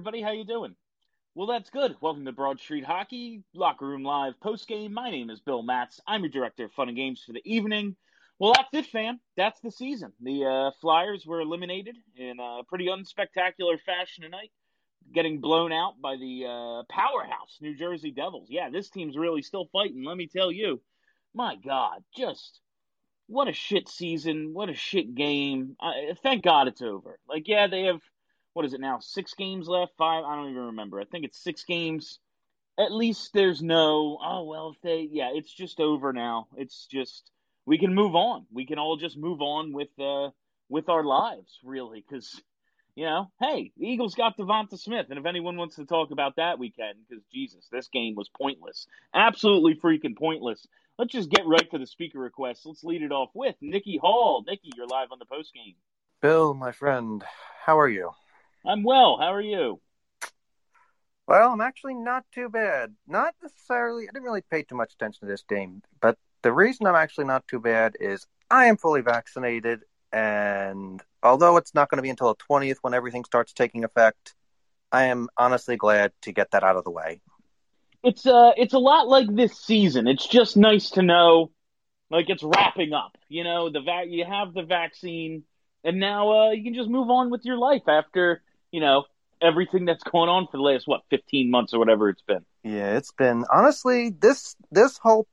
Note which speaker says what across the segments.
Speaker 1: Everybody, how you doing? Well, that's good. Welcome to Broad Street Hockey Locker Room Live post game. My name is Bill Matz. I'm your director of fun and games for the evening. Well, that's it, fam. That's the season. The uh, Flyers were eliminated in a pretty unspectacular fashion tonight, getting blown out by the uh, powerhouse New Jersey Devils. Yeah, this team's really still fighting. Let me tell you, my God, just what a shit season. What a shit game. I, thank God it's over. Like, yeah, they have what is it now? Six games left? Five? I don't even remember. I think it's six games. At least there's no, oh, well, if they, yeah, it's just over now. It's just, we can move on. We can all just move on with, uh, with our lives, really, because, you know, hey, the Eagles got Devonta Smith, and if anyone wants to talk about that, we can, because Jesus, this game was pointless. Absolutely freaking pointless. Let's just get right to the speaker request. Let's lead it off with Nikki Hall. Nikki, you're live on the post game.
Speaker 2: Bill, my friend, how are you?
Speaker 1: I'm well. How are you?
Speaker 2: Well, I'm actually not too bad. Not necessarily, I didn't really pay too much attention to this game, but the reason I'm actually not too bad is I am fully vaccinated, and although it's not going to be until the 20th when everything starts taking effect, I am honestly glad to get that out of the way.
Speaker 1: It's uh it's a lot like this season. It's just nice to know like it's wrapping up. You know, the vac you have the vaccine and now uh you can just move on with your life after, you know, everything that's going on for the last what, 15 months or whatever it's been.
Speaker 2: Yeah, it's been honestly this this whole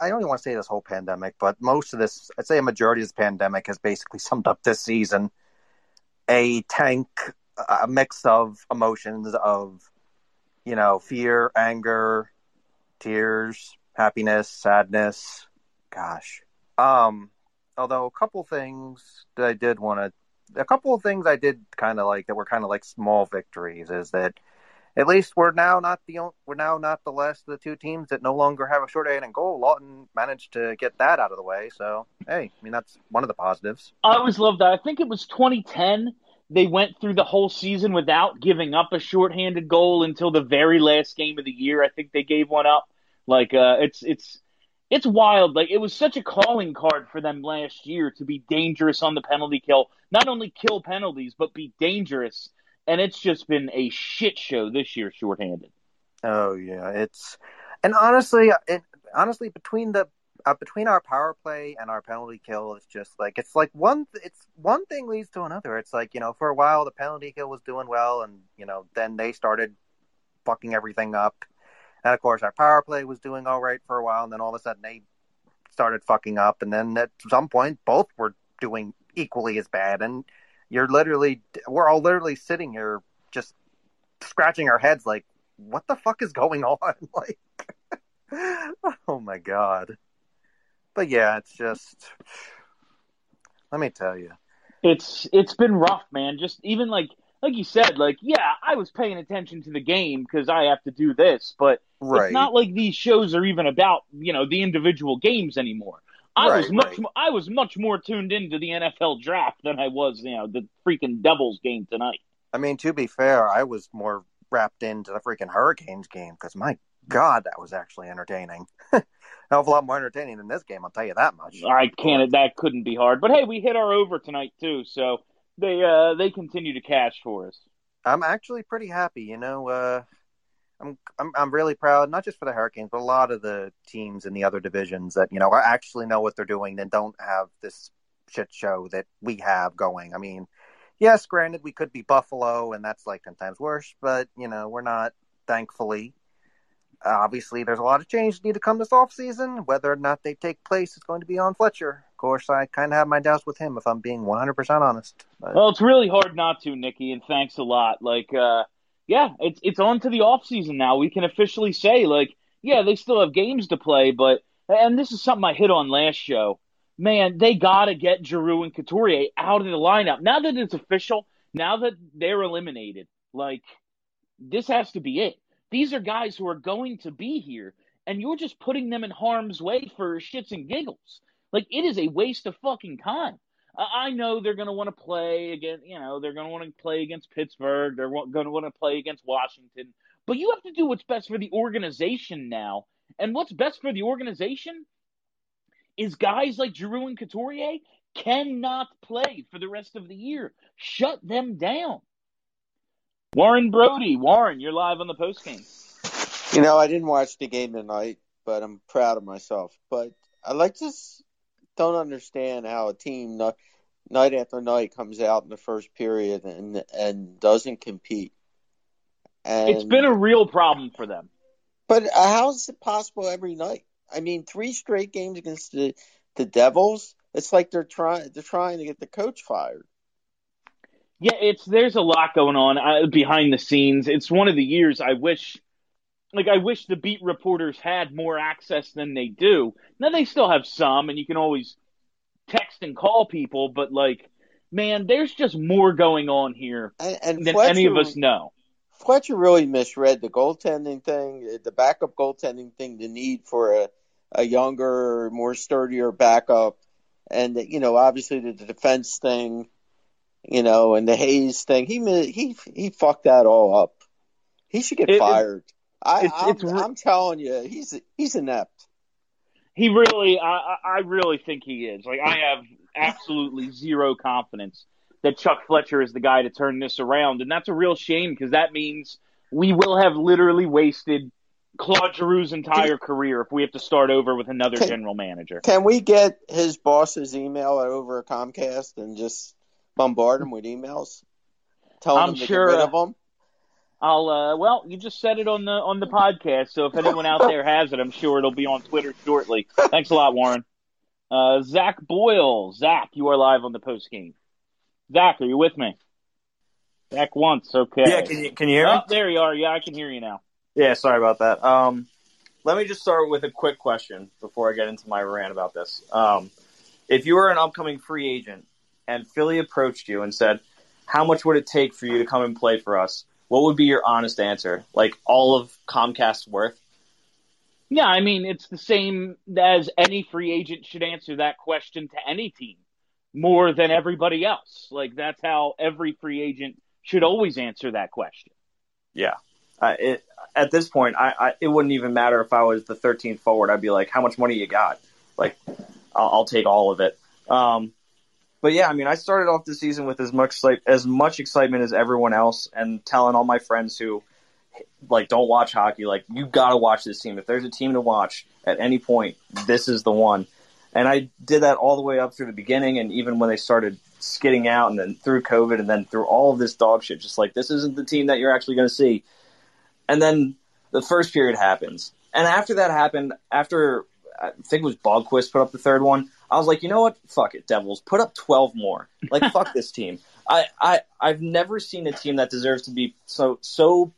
Speaker 2: I don't even want to say this whole pandemic, but most of this, I'd say a majority of this pandemic has basically summed up this season. A tank, a mix of emotions of, you know, fear, anger, tears, happiness, sadness. Gosh. Um, although a couple things that I did want to, a couple of things I did kind of like that were kind of like small victories is that at least we're now not the on- we're now not the last of the two teams that no longer have a short-handed goal. Laughton managed to get that out of the way, so hey, I mean that's one of the positives.
Speaker 1: I always loved that. I think it was 2010. They went through the whole season without giving up a shorthanded goal until the very last game of the year. I think they gave one up. Like uh, it's it's it's wild. Like it was such a calling card for them last year to be dangerous on the penalty kill. Not only kill penalties, but be dangerous. And it's just been a shit show this year, shorthanded.
Speaker 2: Oh yeah, it's and honestly, it honestly between the uh, between our power play and our penalty kill, it's just like it's like one it's one thing leads to another. It's like you know for a while the penalty kill was doing well, and you know then they started fucking everything up, and of course our power play was doing all right for a while, and then all of a sudden they started fucking up, and then at some point both were doing equally as bad, and you're literally we're all literally sitting here just scratching our heads like what the fuck is going on? Like oh my god. But yeah it's just let me tell you.
Speaker 1: It's it's been rough, man. Just even like like you said, like yeah, I was paying attention to the game because I have to do this, but
Speaker 2: right
Speaker 1: it's not like these shows are even about you know the individual games anymore. I was much
Speaker 2: right.
Speaker 1: mo- I was much more tuned into the NFL draft than I was you know the freaking Devils game tonight.
Speaker 2: i mean to be fair i was more wrapped into the freaking hurricanes game because my god that was actually entertaining hell of a lot more entertaining than this game i'll tell you that much
Speaker 1: I can't. That couldn't be hard. But hey, we hit our over tonight too, so they uh they continue to cash for us.
Speaker 2: I'm actually pretty happy. You know, uh, I'm, I'm I'm really proud, not just for the Hurricanes, but a lot of the teams in the other divisions that you know actually know what they're doing and don't have this shit show that we have going. I mean, yes, granted, we could be Buffalo, and that's like ten times worse, but you know, we're not. Thankfully, obviously, there's a lot of change need to come this off season. Whether or not they take place is going to be on Fletcher. Course, I kind of have my doubts with him, if I'm being 100% honest.
Speaker 1: But... Well, it's really hard not to, Nikki, and thanks a lot. Like, uh, yeah, it's it's on to the off season now. We can officially say, like, yeah, they still have games to play, but and this is something I hit on last show man, they got to get Giroux and Couturier out of the lineup. Now that it's official, now that they're eliminated, like, this has to be it. These are guys who are going to be here, and you're just putting them in harm's way for shits and giggles. Like, it is a waste of fucking time. I know they're going to want to play against, you know, they're going to want to play against Pittsburgh. They're going to want to play against Washington. But you have to do what's best for the organization now. And what's best for the organization is guys like Giroux and Couturier cannot play for the rest of the year. Shut them down. Warren Brody, Warren, you're live on the post game.
Speaker 3: You know, I didn't watch the game tonight, but I'm proud of myself. But I like just don't understand how a team night after night comes out in the first period and and doesn't compete.
Speaker 1: And, it's been a real problem for them.
Speaker 3: But how is it possible every night? I mean, three straight games against the the Devils. It's like they're trying they're trying to get the coach fired.
Speaker 1: Yeah, it's there's a lot going on uh, behind the scenes. It's one of the years I wish, like I wish the beat reporters had more access than they do. Now they still have some, and you can always text and call people, but like, man, there's just more going on here
Speaker 3: and, and
Speaker 1: than
Speaker 3: Fletcher,
Speaker 1: any of us know.
Speaker 3: Fletcher really misread the goaltending thing, the backup goaltending thing, the need for a a younger, more sturdier backup, and you know, obviously the defense thing, you know, and the Hayes thing. He he he fucked that all up. He should get it, fired. It, I, it's, I'm, it's, I'm telling you, he's he's inept.
Speaker 1: He really, I, I really think he is. Like, I have absolutely zero confidence that Chuck Fletcher is the guy to turn this around, and that's a real shame because that means we will have literally wasted Claude Giroux's entire career if we have to start over with another can, general manager.
Speaker 3: Can we get his boss's email over Comcast and just bombard him with emails? Tell him I'm to sure, get rid of them.
Speaker 1: I'll uh, well, you just said it on the on the podcast, so if anyone out there has it, I'm sure it'll be on Twitter shortly. Thanks a lot, Warren. Uh, Zach Boyle, Zach, you are live on the post game. Zach, are you with me? Back once, okay.
Speaker 4: Yeah, can you can you hear me?
Speaker 1: Oh, there you are. Yeah, I can hear you now.
Speaker 4: Yeah, sorry about that. Um, let me just start with a quick question before I get into my rant about this. Um, if you were an upcoming free agent and Philly approached you and said, "How much would it take for you to come and play for us?" What would be your honest answer? Like all of Comcast's worth?
Speaker 1: Yeah, I mean it's the same as any free agent should answer that question to any team more than everybody else. Like that's how every free agent should always answer that question.
Speaker 4: Yeah. Uh, it, at this point, I, I, it wouldn't even matter if I was the 13th forward. I'd be like, how much money you got? Like, I'll, I'll take all of it. Um, but yeah, I mean, I started off the season with as much like as much excitement as everyone else, and telling all my friends who like don't watch hockey, like you got to watch this team. If there's a team to watch at any point, this is the one. And I did that all the way up through the beginning, and even when they started skidding out, and then through COVID, and then through all of this dog shit, just like this isn't the team that you're actually going to see. And then the first period happens. And after that happened, after I think it was Boqvist put up the third one, I was like, you know what? Fuck it, Devils. Put up 12 more. Like, fuck this team. I, I, I've never seen a team that deserves to be so, so,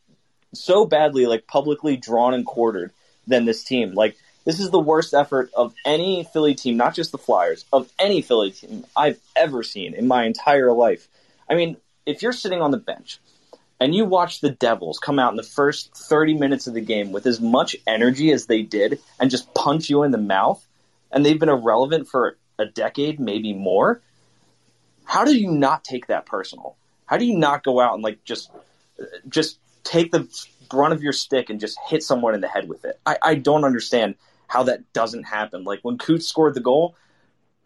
Speaker 4: so badly, like, publicly drawn and quartered than this team. Like, this is the worst effort of any Philly team, not just the Flyers, of any Philly team I've ever seen in my entire life. I mean, if you're sitting on the bench and you watch the Devils come out in the first 30 minutes of the game with as much energy as they did and just punch you in the mouth, and they've been irrelevant for a decade, maybe more, how do you not take that personal? How do you not go out and like just just take the brunt of your stick and just hit someone in the head with it? I, I don't understand how that doesn't happen. Like when Coots scored the goal,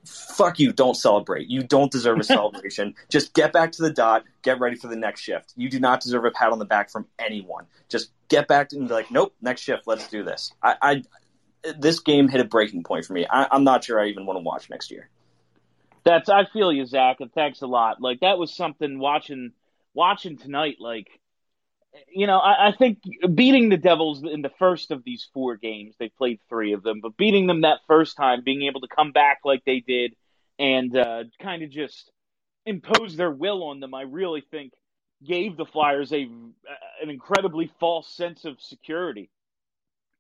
Speaker 4: fuck you, don't celebrate. You don't deserve a celebration. Just get back to the dot, get ready for the next shift. You do not deserve a pat on the back from anyone. Just get back and be like, nope, next shift, let's do this. I, I this game hit a breaking point for me. I, I'm not sure I even want to watch next year.
Speaker 1: That's I feel you, Zach, and thanks a lot. Like that was something watching watching tonight. Like, you know, I, I think beating the Devils in the first of these four games, they played three of them, but beating them that first time, being able to come back like they did, and uh, kind of just impose their will on them, I really think gave the Flyers a an incredibly false sense of security.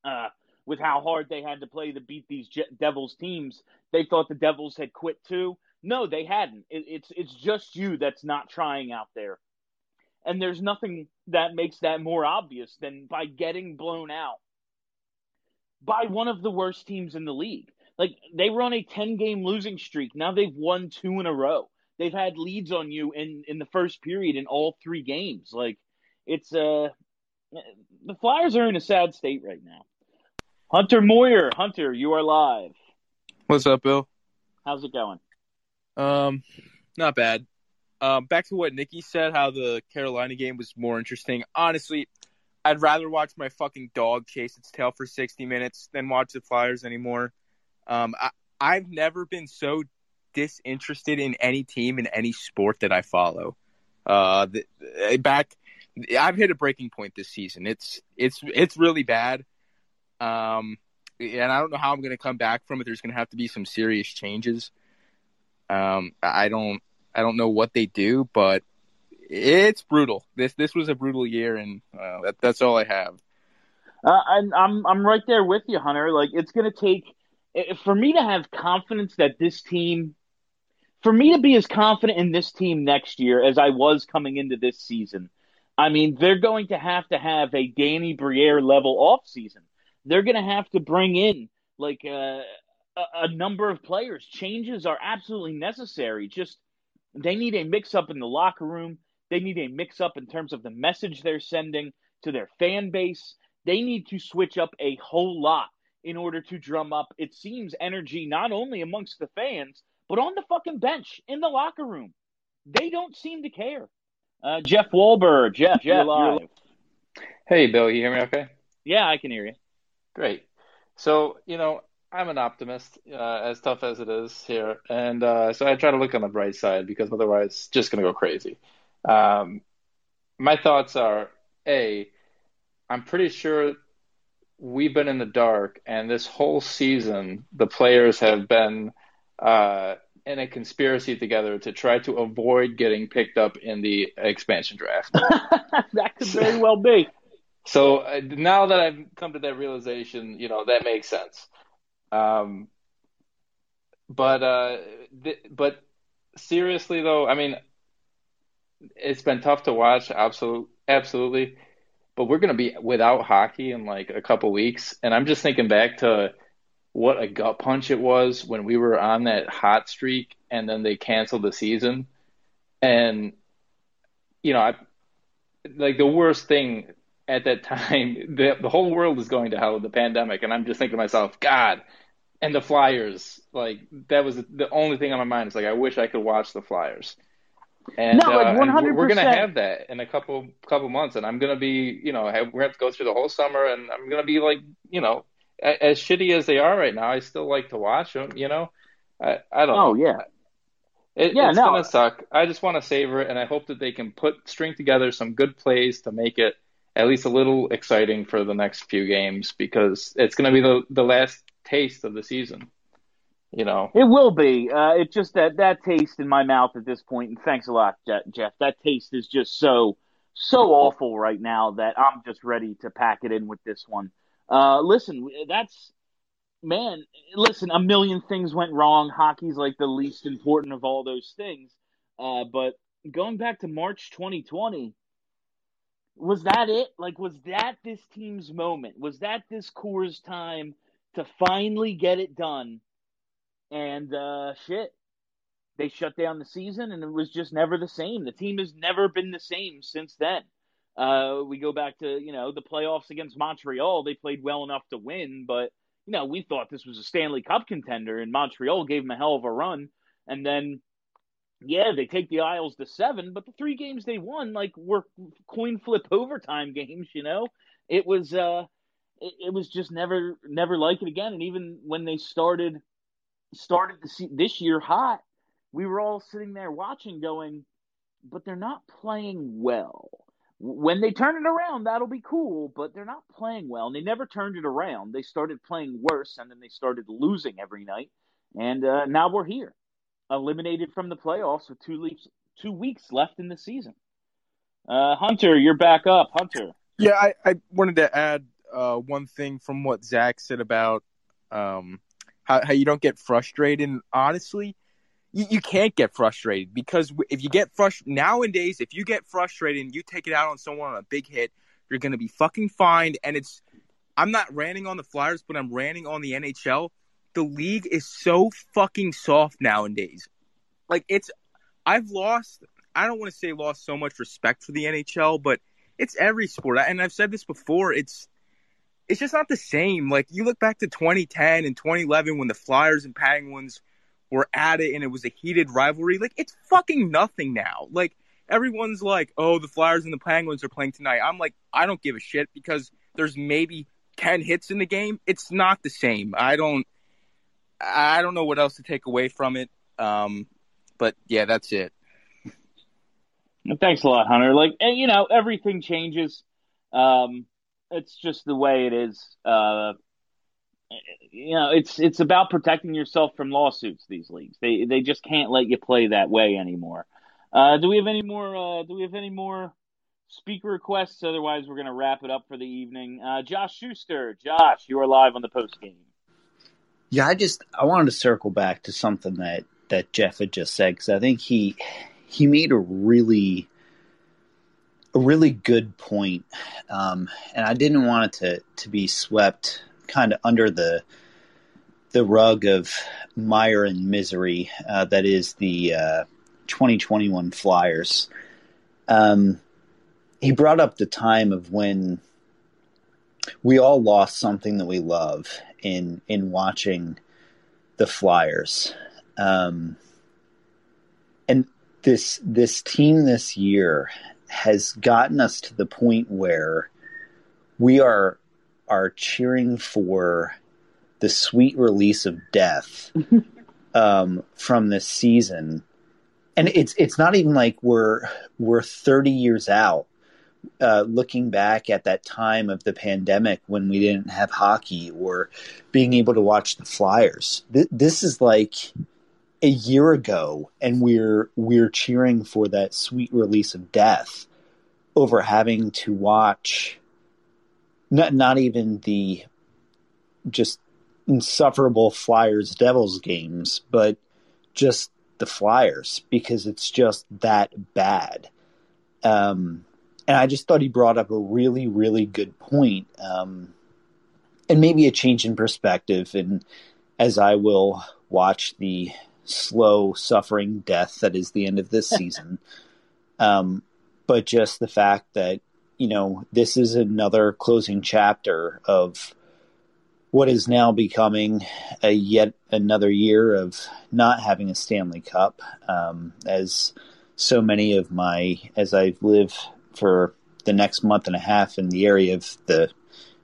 Speaker 1: Uh, with how hard they had to play to beat these Devils teams, they thought the Devils had quit too. No, they hadn't. It, it's it's just you that's not trying out there, and there's nothing that makes that more obvious than by getting blown out by one of the worst teams in the league. Like they were on a ten game losing streak. Now they've won two in a row. They've had leads on you in in the first period in all three games. Like it's uh the Flyers are in a sad state right now. Hunter Moyer, Hunter, you are live.
Speaker 5: What's up, Bill?
Speaker 1: How's it going?
Speaker 5: Um, not bad. Um, back to what Nikki said, how the Carolina game was more interesting. Honestly, I'd rather watch my fucking dog chase its tail for 60 minutes than watch the Flyers anymore. Um, I, I've never been so disinterested in any team in any sport that I follow. Uh, the, back, I've hit a breaking point this season. It's it's it's really bad. Um, and I don't know how I'm going to come back from it. There's going to have to be some serious changes. Um, I don't, I don't know what they do, but it's brutal. This, this was a brutal year, and uh, that, that's all I have.
Speaker 1: Uh, and I'm, I'm right there with you, Hunter. Like it's going to take for me to have confidence that this team, for me to be as confident in this team next year as I was coming into this season. I mean, they're going to have to have a Danny Briere level off season. They're going to have to bring in like uh, a, a number of players. Changes are absolutely necessary. Just they need a mix up in the locker room. They need a mix up in terms of the message they're sending to their fan base. They need to switch up a whole lot in order to drum up, it seems, energy not only amongst the fans, but on the fucking bench in the locker room. They don't seem to care. Uh, Jeff Walber, Jeff, Jeff you're live. You're...
Speaker 6: Hey, Bill, you hear me okay?
Speaker 1: Yeah, I can hear you.
Speaker 6: Great. So, you know, I'm an optimist, uh, as tough as it is here, and uh, so I try to look on the bright side because otherwise, it's just going to go crazy. Um, my thoughts are: a, I'm pretty sure we've been in the dark, and this whole season, the players have been uh, in a conspiracy together to try to avoid getting picked up in the expansion draft.
Speaker 1: that could very well be.
Speaker 6: So uh, now that I've come to that realization, you know that makes sense. Um, but uh, th- but seriously though, I mean, it's been tough to watch. Absolutely, absolutely. But we're gonna be without hockey in like a couple weeks, and I'm just thinking back to what a gut punch it was when we were on that hot streak, and then they canceled the season, and you know, I like the worst thing at that time. The the whole world is going to hell with the pandemic, and I'm just thinking to myself, God and the Flyers. Like that was the only thing on my mind. It's like I wish I could watch the Flyers. And,
Speaker 1: no, like one hundred.
Speaker 6: Uh, we're gonna have that in a couple couple months, and I'm gonna be, you know, have, we're gonna have to go through the whole summer, and I'm gonna be like, you know, as shitty as they are right now, I still like to watch them. You know, I I don't.
Speaker 1: Oh
Speaker 6: know.
Speaker 1: yeah.
Speaker 6: It,
Speaker 1: yeah,
Speaker 6: it's
Speaker 1: no.
Speaker 6: gonna suck. I just want to savor it, and I hope that they can put string together some good plays to make it at least a little exciting for the next few games because it's gonna be the the last taste of the season. You know,
Speaker 1: it will be. Uh, it's just that that taste in my mouth at this point. And thanks a lot, Jeff. That taste is just so so awful right now that I'm just ready to pack it in with this one. Uh, listen, that's man. Listen, a million things went wrong. Hockey's like the least important of all those things. Uh, but going back to March 2020, was that it? Like, was that this team's moment? Was that this Coors time to finally get it done? and uh, shit, they shut down the season, and it was just never the same. The team has never been the same since then. Uh, we go back to you know the playoffs against Montreal. They played well enough to win, but you know, we thought this was a Stanley Cup contender, and Montreal gave them a hell of a run. And then, yeah, they take the Isles to seven, but the three games they won, like, were coin flip overtime games. You know, it was uh, it, it was just never never like it again. And even when they started started see this year hot, we were all sitting there watching, going, but they're not playing well when they turn it around, that'll be cool, but they're not playing well. And they never turned it around. They started playing worse, and then they started losing every night. And uh, now we're here, eliminated from the playoffs with two weeks, two weeks left in the season. Uh, Hunter, you're back up. Hunter.
Speaker 5: Yeah, I, I wanted to add uh, one thing from what Zach said about um, how, how you don't get frustrated. And honestly, you, you can't get frustrated because if you get frustrated nowadays, if you get frustrated and you take it out on someone on a big hit, you're going to be fucking fined. And it's, I'm not ranting on the Flyers, but I'm ranting on the NHL. The league is so fucking soft nowadays. Like it's, I've lost, I don't want to say lost so much respect for the NHL, but it's every sport. And I've said this before. It's, it's just not the same. Like you look back to 2010 and 2011 when the Flyers and Penguins were at it and it was a heated rivalry. Like it's fucking nothing now. Like everyone's like, "Oh, the Flyers and the Penguins are playing tonight." I'm like, I don't give a shit because there's maybe 10 hits in the game. It's not the same. I don't I don't know what else to take away from it. Um but yeah, that's it.
Speaker 1: Thanks a lot, Hunter. Like, you know, everything changes. Um, it's just the way it is. Uh, you know, it's it's about protecting yourself from lawsuits. These leagues, they they just can't let you play that way anymore. Uh, do we have any more? Uh, do we have any more speaker requests? Otherwise, we're going to wrap it up for the evening. Uh, Josh Schuster, Josh, you are live on the post game.
Speaker 7: Yeah, I just I wanted to circle back to something that that Jeff had just said because I think he he made a really a really good point, um, and I didn't want it to to be swept kind of under the the rug of mire and misery uh, that is the uh, 2021 Flyers. Um, he brought up the time of when we all lost something that we love in in watching the Flyers, um, and this this team this year has gotten us to the point where we are are cheering for the sweet release of death um, from this season, and it's it's not even like we're we're thirty years out. Uh, looking back at that time of the pandemic when we didn't have hockey or being able to watch the Flyers, Th- this is like a year ago, and we're we're cheering for that sweet release of death over having to watch not not even the just insufferable Flyers Devils games, but just the Flyers because it's just that bad. Um, and I just thought he brought up a really, really good point, um, and maybe a change in perspective. And as I will watch the slow suffering death that is the end of this season, um, but just the fact that you know, this is another closing chapter of what is now becoming a yet another year of not having a Stanley Cup. Um, as so many of my, as I live for the next month and a half in the area of the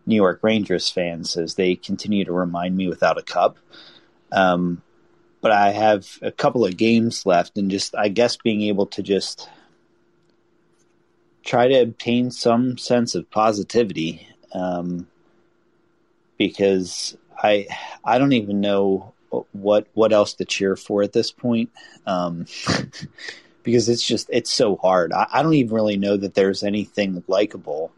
Speaker 7: New York Rangers fans, as they continue to remind me without a cup. Um, but I have a couple of games left, and just I guess being able to just try to obtain some sense of positivity um, because I I don't even know what what else to cheer for at this point um, because it's just it's so hard. I, I, don't even really know that there's anything likable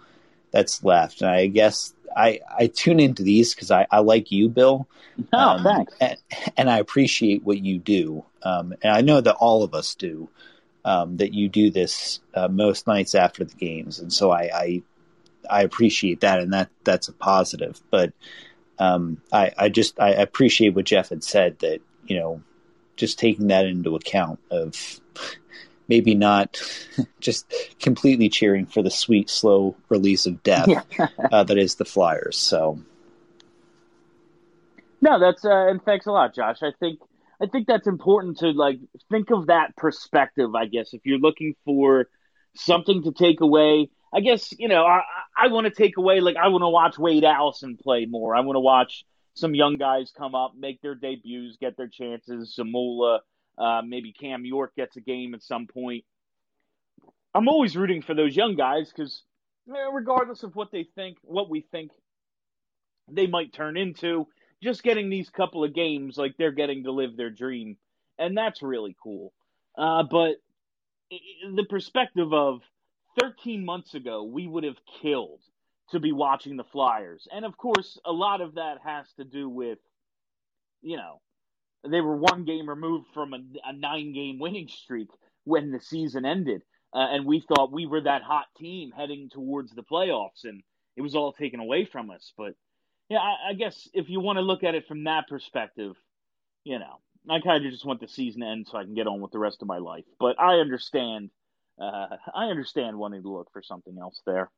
Speaker 7: that's left. And I guess I I tune into these because I, I like you, Bill.
Speaker 1: Oh, um, thanks.
Speaker 7: And, and, I appreciate what you do, um, and I know that all of us do um, that you do this uh, most nights after the games, and so I, I, I appreciate that, and that that's a positive. But um, I, I just I appreciate what Jeff had said that you know just taking that into account of maybe not just completely cheering for the sweet slow release of death uh, that is the Flyers. So
Speaker 1: No, that's uh, and thanks a lot, Josh. I think I think that's important to like think of that perspective. I guess if you're looking for something to take away, I guess you know I I want to take away like I want to watch Wade Allison play more. I want to watch some young guys come up, make their debuts, get their chances. Zamula, uh, maybe Cam York gets a game at some point. I'm always rooting for those young guys because, regardless of what they think, what we think they might turn into, just getting these couple of games, like they're getting to live their dream, and that's really cool. Uh, but the perspective of 13 months ago, we would have killed to be watching the Flyers, and of course, a lot of that has to do with, you know, they were one game removed from a, a nine game winning streak when the season ended. Uh, and we thought we were that hot team heading towards the playoffs, and it was all taken away from us. But yeah, I, I guess if you want to look at it from that perspective, you know, I kind of just want the season to end so I can get on with the rest of my life. But I understand, uh, I understand wanting to look for something else there.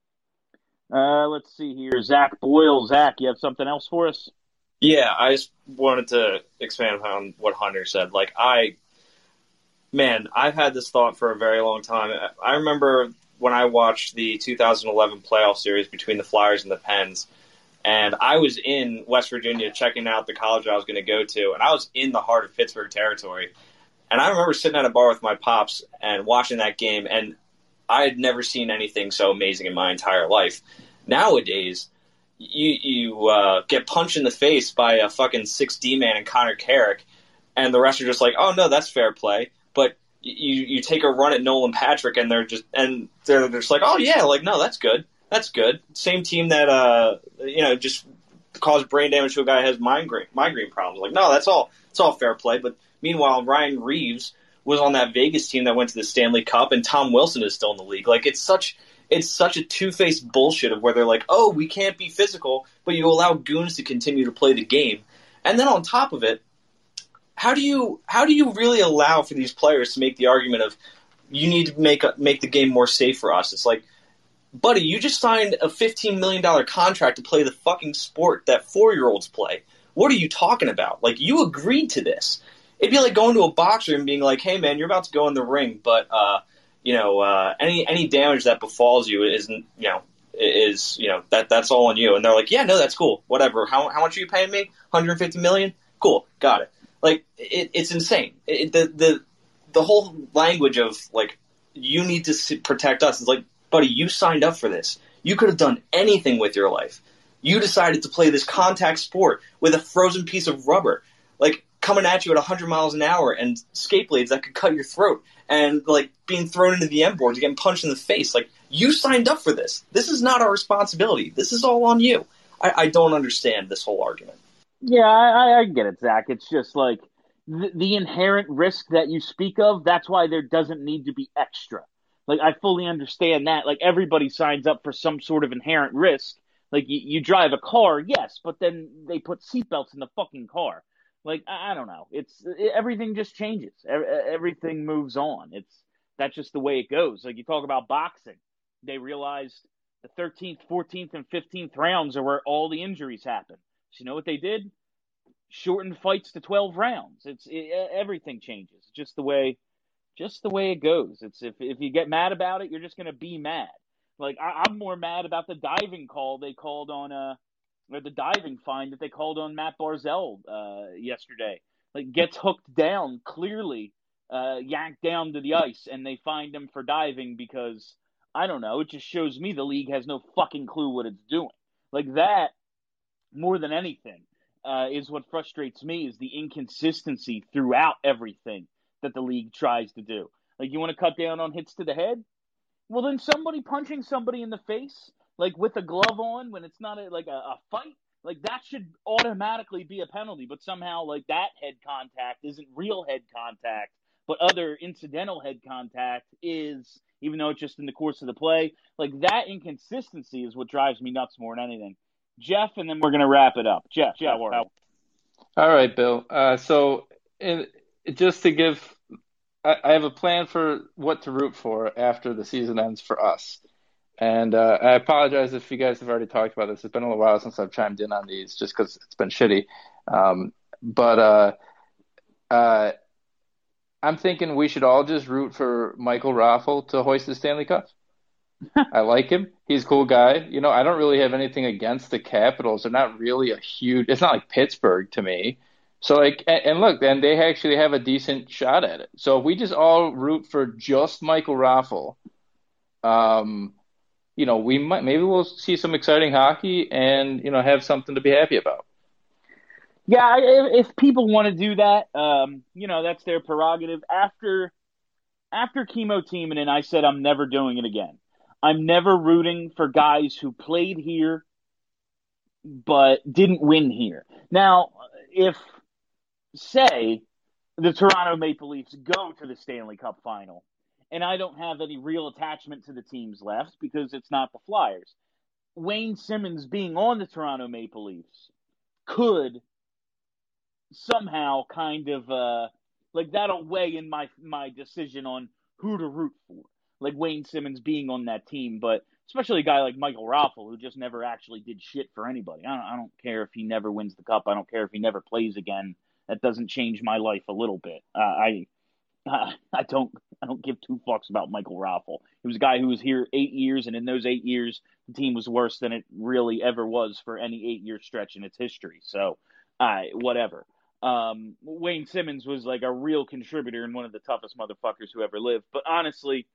Speaker 1: Uh, let's see here, Zach Boyle. Zach, you have something else for us?
Speaker 4: Yeah, I just wanted to expand on what Hunter said. Like, I, man, I've had this thought for a very long time. I remember when I watched the 2011 playoff series between the Flyers and the Pens and I was in West Virginia checking out the college I was going to go to, and I was in the heart of Pittsburgh territory. And I remember sitting at a bar with my pops and watching that game, and I had never seen anything so amazing in my entire life. Nowadays, you you uh, get punched in the face by a fucking six D man and Connor Carrick, and the rest are just like, oh no, that's fair play. But you you take a run at Nolan Patrick, and they're just and they're just like, oh yeah, like no, that's good that's good. Same team that uh, you know just caused brain damage to a guy who has migraine migraine problems. Like, no, that's all. It's all fair play. But meanwhile, Ryan Reaves was on that Vegas team that went to the Stanley Cup, and Tom Wilson is still in the league. Like, it's such it's such a two faced bullshit of where they're like, oh, we can't be physical, but you allow goons to continue to play the game, and then on top of it, how do you how do you really allow for these players to make the argument of you need to make a, make the game more safe for us? It's like buddy, you just signed a $15 million contract to play the fucking sport that four year olds play. What are you talking about? Like, you agreed to this. It'd be like going to a boxer and being like, hey, man, you're about to go in the ring, but, uh, you know, uh, any any damage that befalls you isn't, you know, is you know that that's all on you. And they're like, yeah, no, that's cool, whatever. How how much are you paying me? 150 million? Cool, got it. Like it, it's insane. It, the the the whole language of like you need to protect us is like buddy, you signed up for this. You could have done anything with your life. You decided to play this contact sport with a frozen piece of rubber, coming at you at 100 miles an hour and skate blades that could cut your throat and like being thrown into the end boards, getting punched in the face. Like you signed up for this. This is not our responsibility. This is all on you. I, I don't understand this whole argument.
Speaker 1: Yeah, I, I get it, Zach. It's just like the, the inherent risk that you speak of. That's why there doesn't need to be extra. Like I fully understand that. Like everybody signs up for some sort of inherent risk. Like you, you drive a car, yes, but then they put seatbelts in the fucking car. Like I, don't know. It's it, everything just changes. Everything moves on. It's that's just the way it goes. Like you talk about boxing, they realized the 13th, 14th, and 15th rounds are where all the injuries happen. So you know what they did? Shortened fights to 12 rounds. It's it, everything changes. Just the way just the way it goes. It's if if you get mad about it, you're just gonna be mad. Like I, am more mad about the diving call they called on uh or the diving fine that they called on Matt Barzal uh yesterday. Like gets hooked down clearly, uh yanked down to the ice, and they fined him for diving because I don't know. It just shows me the league has no fucking clue what it's doing. Like that, more than anything, uh, is what frustrates me is the inconsistency throughout everything that the league tries to do. Like you want to cut down on hits to the head? Well, then somebody punching somebody in the face, like with a glove on, when it's not a, like a, a fight, like that should automatically be a penalty. But somehow, like that head contact isn't real head contact, but other incidental head contact is, even though it's just in the course of the play. Like that inconsistency is what drives me nuts more than anything. Jeff, and then we're gonna wrap it up. Jeff, Jeff,
Speaker 6: all right, Bill. Uh, so in, just to give, I, I have a plan for what to root for after the season ends for us. And uh, I apologize if you guys have already talked about this. It's been a little while since I've chimed in on these, just because it's been shitty. Um, but uh, uh, I'm thinking we should all just root for Michael Raffl to hoist the Stanley Cup. I like him. He's a cool guy. You know, I don't really have anything against the Capitals. They're not really a huge. It's not like Pittsburgh to me. So like, and, and look, then they actually have a decent shot at it. So if we just all root for just Michael Raffl, um, you know, we might maybe we'll see some exciting hockey and you know have something to be happy about.
Speaker 1: Yeah, if, if people want to do that, um, you know, that's their prerogative. After after Kimmo Timonen, I said I'm never doing it again. I'm never rooting for guys who played here but didn't win here. Now, if say the Toronto Maple Leafs go to the Stanley Cup final, and I don't have any real attachment to the teams left because it's not the Flyers. Wayne Simmonds being on the Toronto Maple Leafs could somehow kind of uh like that'll weigh in my my decision on who to root for. Like Wayne Simmonds being on that team, but especially a guy like Michael Raffl who just never actually did shit for anybody. I don't, I don't care if he never wins the cup. I don't care if he never plays again that doesn't change my life a little bit. Uh, I I don't I don't give two fucks about Michael Raffl. He was a guy who was here eight years, and in those eight years, the team was worse than it really ever was for any eight year stretch in its history. So, I whatever. Um, Wayne Simmonds was like a real contributor and one of the toughest motherfuckers who ever lived. But honestly,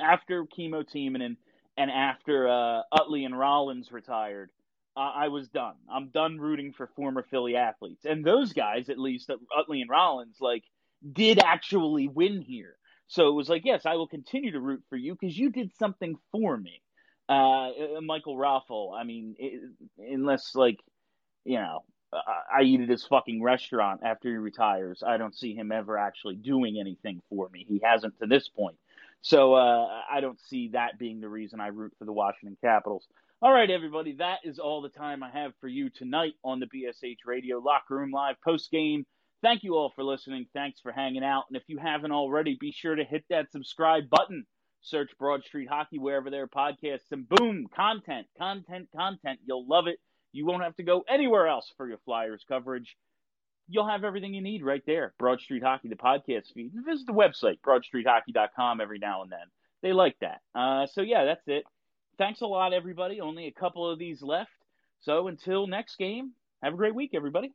Speaker 1: after Kimmo Timonen and and after uh, Utley and Rollins retired, I was done. I'm done rooting for former Philly athletes. And those guys, at least Utley and Rollins, like did actually win here. So it was like, yes, I will continue to root for you because you did something for me. Uh, Michael Raffl, I mean, it, unless like, you know, I eat at his fucking restaurant after he retires, I don't see him ever actually doing anything for me. He hasn't to this point. So uh, I don't see that being the reason I root for the Washington Capitals. All right, everybody, that is all the time I have for you tonight on the BSH Radio Locker Room Live post game. Thank you all for listening. Thanks for hanging out. And if you haven't already, be sure to hit that subscribe button. Search Broad Street Hockey wherever there are podcasts, and boom, content, content, content. You'll love it. You won't have to go anywhere else for your Flyers coverage. You'll have everything you need right there. Broad Street Hockey, the podcast feed. And visit the website, broadstreethockey.com, every now and then. They like that. Uh, so, yeah, that's it thanks a lot, everybody. Only a couple of these left. So until next game, have a great week, everybody.